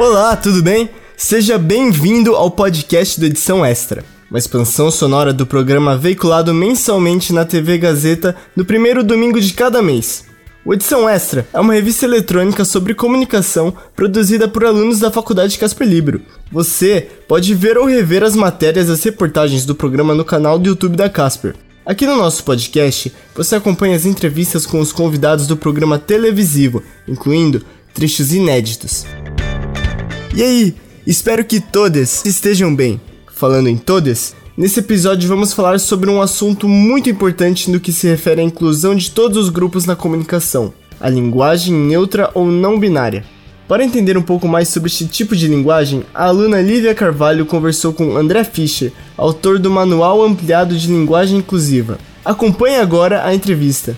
Olá, tudo bem? Seja bem-vindo ao podcast do Edição Extra, uma expansão sonora do programa veiculado mensalmente na TV Gazeta no primeiro domingo de cada mês. O Edição Extra é uma revista eletrônica sobre comunicação produzida por alunos da Faculdade Casper Libro. Você pode ver ou rever as matérias e as reportagens do programa no canal do YouTube da Casper. Aqui no nosso podcast, você acompanha as entrevistas com os convidados do programa televisivo, incluindo trechos inéditos. E aí, espero que todas estejam bem. Falando em todas, nesse episódio vamos falar sobre um assunto muito importante no que se refere à inclusão de todos os grupos na comunicação: a linguagem neutra ou não binária. Para entender um pouco mais sobre este tipo de linguagem, a aluna Lívia Carvalho conversou com André Fischer, autor do Manual Ampliado de Linguagem Inclusiva. Acompanhe agora a entrevista.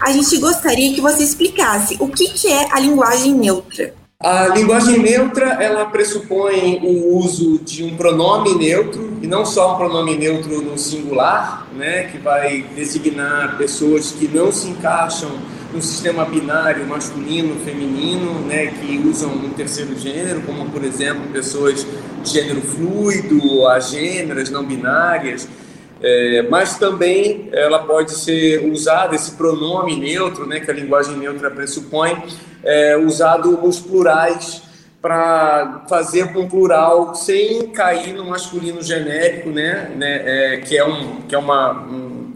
A gente gostaria que você explicasse o que é a linguagem neutra. A linguagem neutra, ela pressupõe o uso de um pronome neutro, e não só um pronome neutro no singular, né, que vai designar pessoas que não se encaixam no sistema binário masculino, feminino, né, que usam um terceiro gênero, como por exemplo pessoas de gênero fluido, agêneras, não binárias, é, mas também ela pode ser usada, esse pronome neutro, né, que a linguagem neutra pressupõe, é, usado nos plurais para fazer com plural sem cair no masculino genérico, né, né é, que é, um, que é uma um,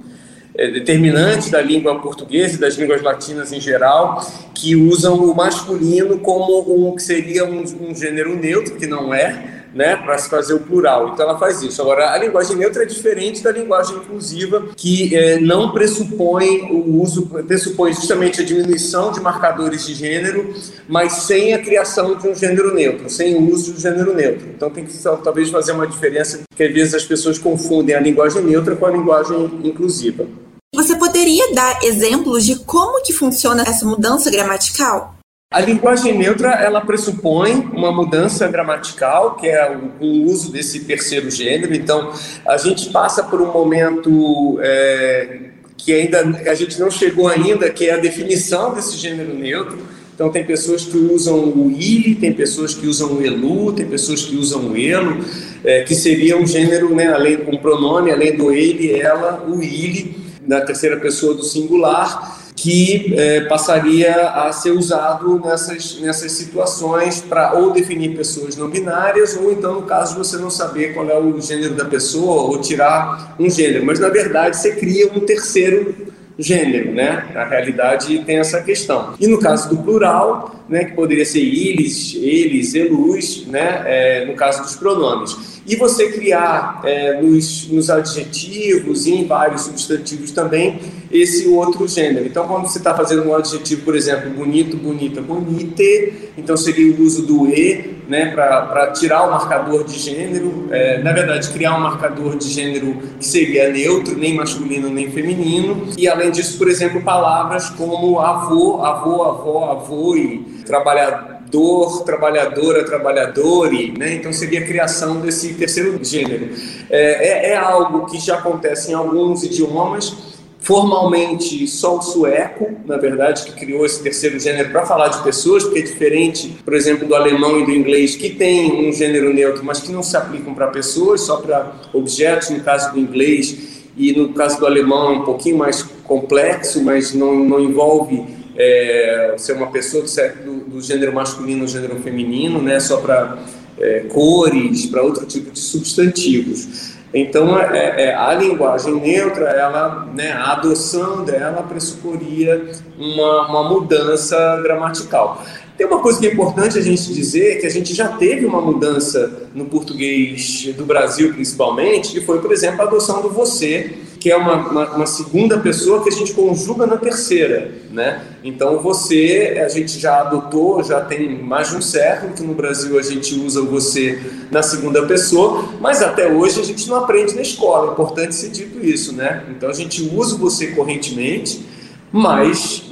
é determinante da língua portuguesa e das línguas latinas em geral, que usam o masculino como um que seria um, um gênero neutro, que não é, né, para se fazer o plural. Então ela faz isso. Agora, a linguagem neutra é diferente da linguagem inclusiva, que é, não pressupõe o uso, pressupõe justamente a diminuição de marcadores de gênero, mas sem a criação de um gênero neutro, sem o uso do gênero neutro. Então tem que talvez fazer uma diferença, que às vezes as pessoas confundem a linguagem neutra com a linguagem inclusiva. Você poderia dar exemplos de como que funciona essa mudança gramatical? A linguagem neutra ela pressupõe uma mudança gramatical, que é o, o, uso desse terceiro gênero. Então, a gente passa por um momento é, que ainda a gente não chegou ainda, que é a definição desse gênero neutro. Então, tem pessoas que usam o ele, tem pessoas que usam o elu, tem pessoas que usam o elo, é, que seria um gênero, né, além um pronome, além do ele, ela, o ele, na terceira pessoa do singular que é, passaria a ser usado nessas, nessas situações para ou definir pessoas não binárias, ou então, no caso de você não saber qual é o gênero da pessoa, ou tirar um gênero. Mas, na verdade, você cria um terceiro gênero, né? Na realidade tem essa questão. E no caso do plural, né, que poderia ser eles, eles, elus, né? É, no caso dos pronomes e você criar é, nos, nos, adjetivos e em vários substantivos também esse outro gênero. Então, quando você está fazendo um adjetivo, por exemplo, bonito, bonita, bonite, então seria o uso do e, né, para tirar o marcador de gênero, é, na verdade, criar um marcador de gênero que seria neutro, nem masculino nem feminino, e além disso, por exemplo, palavras como avô, avô, avó, avô e trabalhador dor, trabalhadora, trabalhadore, né? Então seria a criação desse terceiro gênero. É, é, é, algo que já acontece em alguns idiomas, formalmente só o sueco, na verdade, que criou esse terceiro gênero para falar de pessoas, porque é diferente, por exemplo, do alemão e do inglês, que tem um gênero neutro, mas que não se aplicam para pessoas, só para objetos, no caso do inglês, e no caso do alemão é um pouquinho mais complexo, mas não, não envolve é, ser uma pessoa do, do, gênero masculino ou gênero feminino, né, só para é, cores, para outro tipo de substantivos. Então, é, é, a linguagem neutra, ela, né, a adoção dela pressuporia uma, uma mudança gramatical. Tem uma coisa que é importante a gente dizer, que a gente já teve uma mudança no português do Brasil, principalmente, que foi, por exemplo, a adoção do você, que é uma, uma, uma, segunda pessoa que a gente conjuga na terceira, né? Então você, a gente já adotou, já tem mais de um século que no Brasil a gente usa o você na segunda pessoa, mas até hoje a gente não aprende na escola, é importante ser dito isso, né? Então a gente usa o você correntemente, mas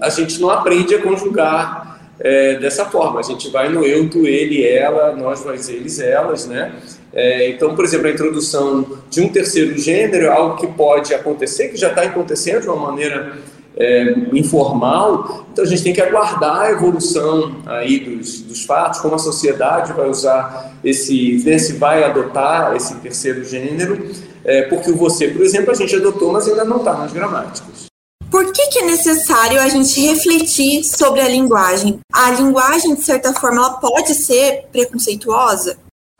a gente não aprende a conjugar é, dessa forma. A gente vai no eu, tu, ele, ela, nós, nós, eles, elas, né? É, então, por exemplo, a introdução de um terceiro gênero é algo que pode acontecer, que já está acontecendo de uma maneira é, informal, então a gente tem que aguardar a evolução aí dos, dos fatos, como a sociedade vai usar esse, se vai adotar esse terceiro gênero, é, porque o você, por exemplo, a gente adotou, mas ainda não está nas gramáticas. Por que, que, é necessário a gente refletir sobre a linguagem? A linguagem, de certa forma, ela pode ser preconceituosa?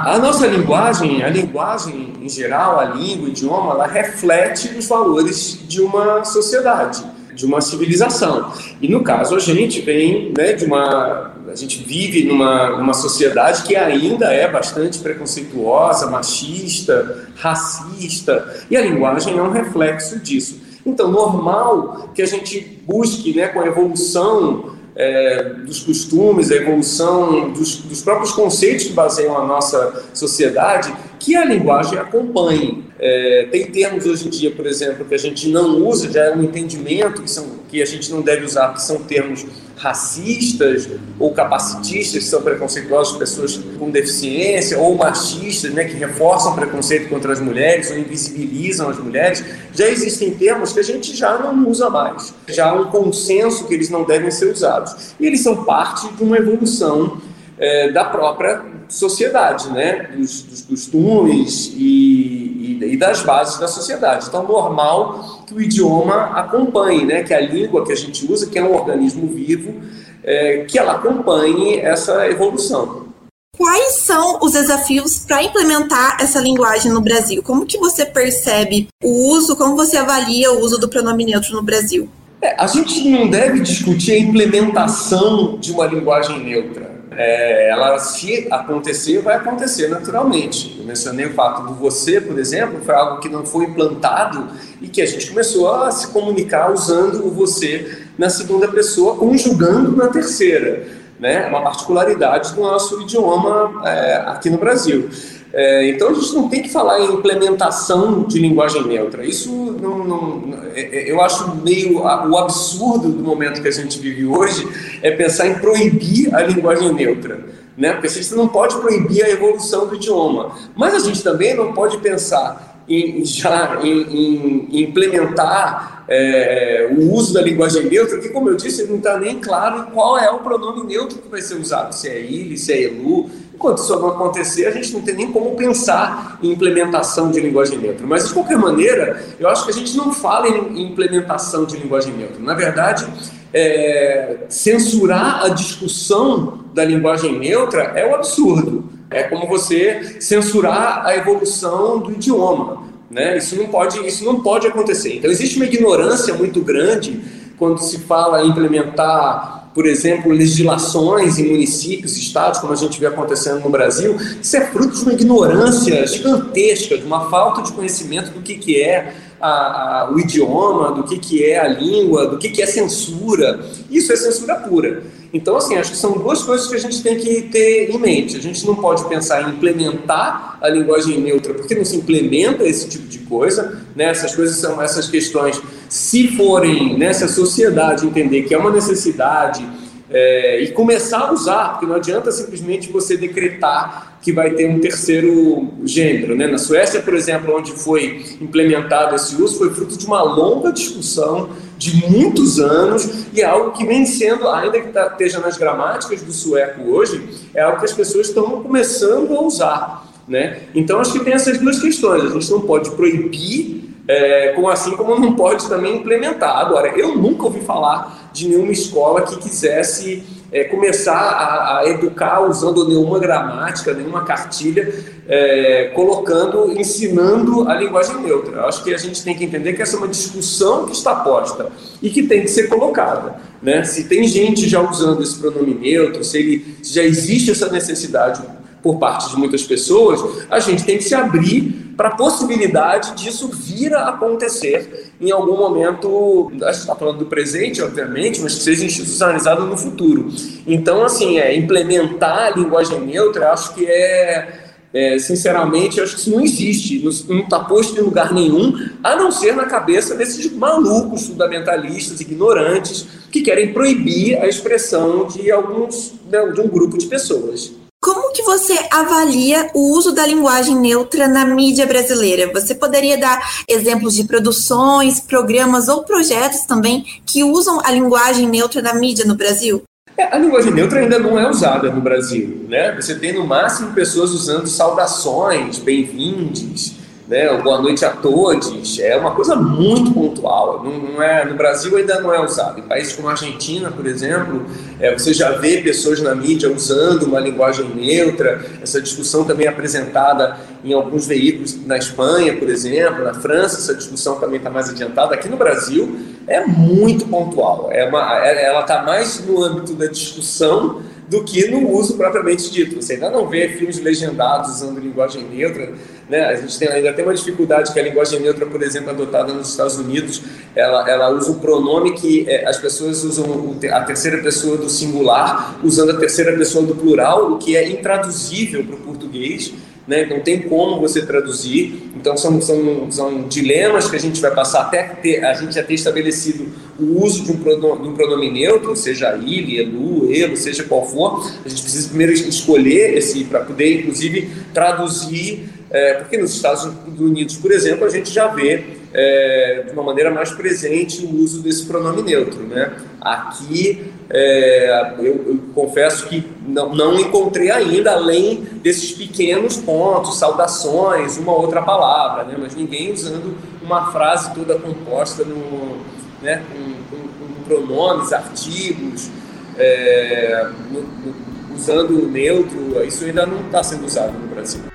A nossa linguagem, a linguagem em geral, a língua, o idioma, ela reflete os valores de uma sociedade, de uma civilização. E no caso, a gente vem né, de uma. A gente vive numa, numa sociedade que ainda é bastante preconceituosa, machista, racista, e a linguagem é um reflexo disso. Então, normal que a gente busque, né, com a evolução é, dos costumes, a evolução dos, dos, próprios conceitos que baseiam a nossa sociedade, que a linguagem acompanhe. É, tem termos hoje em dia, por exemplo, que a gente não usa, já é um entendimento que, são, que a gente não deve usar, que são termos racistas ou capacitistas, que são preconceituosos pessoas com deficiência, ou machistas, né, que reforçam preconceito contra as mulheres ou invisibilizam as mulheres, já existem termos que a gente já não usa mais. Já há um consenso que eles não devem ser usados. E eles são parte de uma evolução é, da própria sociedade, né, dos, dos costumes e, e, e das bases da sociedade. Então, normal que o idioma acompanhe, né? que a língua que a gente usa, que é um organismo vivo, é, que ela acompanhe essa evolução. Quais são os desafios para implementar essa linguagem no Brasil? Como que você percebe o uso, como você avalia o uso do pronome neutro no Brasil? É, a gente não deve discutir a implementação de uma linguagem neutra é, ela, se acontecer, vai acontecer naturalmente. Eu mencionei o fato do você, por exemplo, foi algo que não foi implantado e que a gente começou a se comunicar usando o você na segunda pessoa, conjugando na terceira. Né? É uma particularidade do nosso idioma é, aqui no Brasil. É, então a gente não tem que falar em implementação de linguagem neutra. Isso não, não, é, é, eu acho meio o absurdo do momento que a gente vive hoje é pensar em proibir a linguagem neutra. Né? Porque a gente não pode proibir a evolução do idioma. Mas a gente também não pode pensar em, já em, em implementar é, o uso da linguagem neutra, que, como eu disse, não está nem claro qual é o pronome neutro que vai ser usado, se é ele, se é elu, Enquanto isso não acontecer, a gente não tem nem como pensar em implementação de linguagem neutra. Mas, de qualquer maneira, eu acho que a gente não fala em implementação de linguagem neutra. Na verdade, é, censurar a discussão da linguagem neutra é um absurdo. É como você censurar a evolução do idioma. Né? Isso, não pode, isso não pode acontecer. Então, existe uma ignorância muito grande quando se fala em implementar por exemplo, legislações em municípios, estados, como a gente vê acontecendo no Brasil, isso é fruto de uma ignorância gigantesca, de uma falta de conhecimento do que, que é a, a, o idioma, do que, que é a língua, do que, que é censura. Isso é censura pura. Então, assim, acho que são duas coisas que a gente tem que ter em mente. A gente não pode pensar em implementar a linguagem neutra, porque não se implementa esse tipo de coisa. Né? Essas coisas são essas questões se forem nessa sociedade entender que é uma necessidade é, e começar a usar, porque não adianta simplesmente você decretar que vai ter um terceiro gênero. Né? Na Suécia, por exemplo, onde foi implementado esse uso, foi fruto de uma longa discussão de muitos anos e é algo que vem sendo, ainda que tá, esteja nas gramáticas do sueco hoje, é algo que as pessoas estão começando a usar. Né? Então, acho que tem essas duas questões. A gente não pode proibir é, como assim como não pode também implementar. Agora, eu nunca ouvi falar de nenhuma escola que quisesse é, começar a, a, educar usando nenhuma gramática, nenhuma cartilha, é, colocando, ensinando a linguagem neutra. Eu acho que a gente tem que entender que essa é uma discussão que está posta e que tem que ser colocada. Né? Se tem gente já usando esse pronome neutro, se, ele, se já existe essa necessidade por parte de muitas pessoas, a gente tem que se abrir para a possibilidade disso vir a acontecer em algum momento, a gente está falando do presente, obviamente, mas que seja institucionalizado no futuro. Então, assim, é, implementar a linguagem neutra, eu acho que é, é sinceramente, acho que isso não existe, não está posto em lugar nenhum, a não ser na cabeça desses malucos fundamentalistas, ignorantes, que querem proibir a expressão de alguns, né, de um grupo de pessoas. Como que você avalia o uso da linguagem neutra na mídia brasileira? Você poderia dar exemplos de produções, programas ou projetos também que usam a linguagem neutra na mídia no Brasil? É, a linguagem neutra ainda não é usada no Brasil, né? Você tem no máximo pessoas usando saudações, bem-vindes, né, boa noite a todos, é uma coisa muito pontual. Não, não, é, no Brasil ainda não é usado. Em países como a Argentina, por exemplo, é, você já vê pessoas na mídia usando uma linguagem neutra. Essa discussão também é apresentada em alguns veículos na Espanha, por exemplo, na França, essa discussão também está mais adiantada. Aqui no Brasil é muito pontual. É uma, é, ela está mais no âmbito da discussão do que no uso propriamente dito. Você ainda não vê filmes legendados usando linguagem neutra. Né? A gente tem, ainda tem uma dificuldade que a linguagem neutra, por exemplo, adotada nos Estados Unidos, ela, ela usa o pronome que é, as pessoas usam a terceira pessoa do singular usando a terceira pessoa do plural, o que é intraduzível para o português né? não tem como você traduzir. Então, são, são, são dilemas que a gente vai passar até ter, a gente já ter estabelecido o uso de um, pronome, de um pronome neutro, seja ele, elu, elo, seja qual for. A gente precisa primeiro escolher esse para poder, inclusive, traduzir, é, porque nos Estados Unidos, por exemplo, a gente já vê é, de uma maneira mais presente o uso desse pronome neutro. Né? Aqui, é, eu, eu, confesso que não, não encontrei ainda, além desses pequenos pontos, saudações, uma outra palavra, né? mas ninguém usando uma frase toda composta no, né? com, com, com pronomes, artigos, é, no, no, usando o neutro, isso ainda não está sendo usado no Brasil.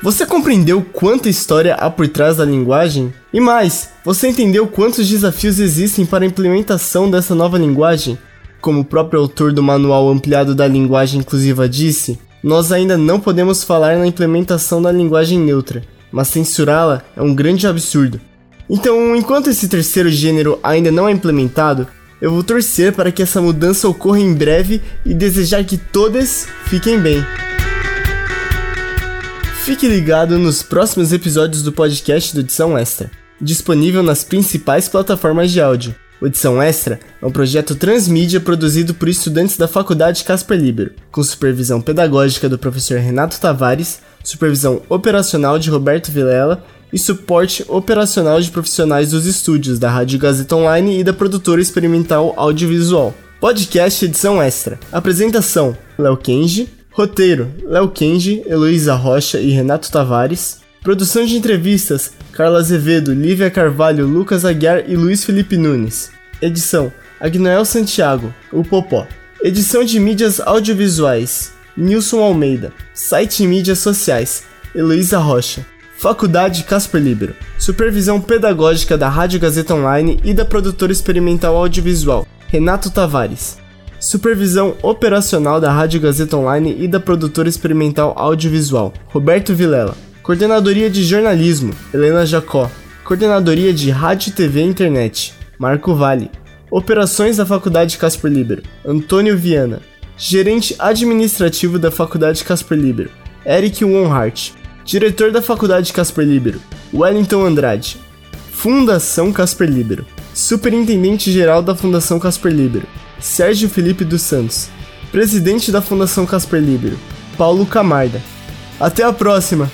Você compreendeu quanta história há por trás da linguagem? E mais, você entendeu quantos desafios existem para a implementação dessa nova linguagem? Como o próprio autor do Manual Ampliado da Linguagem Inclusiva disse, nós ainda não podemos falar na implementação da linguagem neutra, mas censurá-la é um grande absurdo. Então, enquanto esse terceiro gênero ainda não é implementado, eu vou torcer para que essa mudança ocorra em breve e desejar que todas fiquem bem. Fique ligado nos próximos episódios do podcast do Edição Extra, disponível nas principais plataformas de áudio. O Edição Extra é um projeto transmídia produzido por estudantes da Faculdade Casper Libero, com supervisão pedagógica do professor Renato Tavares, supervisão operacional de Roberto Vilela e suporte operacional de profissionais dos estúdios da Rádio Gazeta Online e da produtora experimental audiovisual. Podcast Edição Extra. Apresentação: Léo Kenji, Roteiro: Léo Kenji, Heloísa Rocha e Renato Tavares. Produção de entrevistas: Carla Azevedo, Lívia Carvalho, Lucas Aguiar e Luiz Felipe Nunes. Edição: Agnoel Santiago, o Popó. Edição de mídias audiovisuais: Nilson Almeida. Site e mídias sociais: Heloísa Rocha. Faculdade Casper Libero. Supervisão pedagógica da Rádio Gazeta Online e da produtora experimental audiovisual: Renato Tavares. Supervisão operacional da Rádio Gazeta Online e da produtora experimental audiovisual, Roberto Vilela. Coordenadoria de jornalismo, Helena Jacó. Coordenadoria de Rádio, TV e Internet, Marco Vale. Operações da Faculdade Casper Libero, Antônio Viana. Gerente administrativo da Faculdade Casper Libero, Eric Wonhart. Diretor da Faculdade Casper Libero, Wellington Andrade. Fundação Casper Libero. Superintendente-geral da Fundação Casper Libero, Sérgio Felipe dos Santos. Presidente da Fundação Casper Libero, Paulo Camarda. Até a próxima!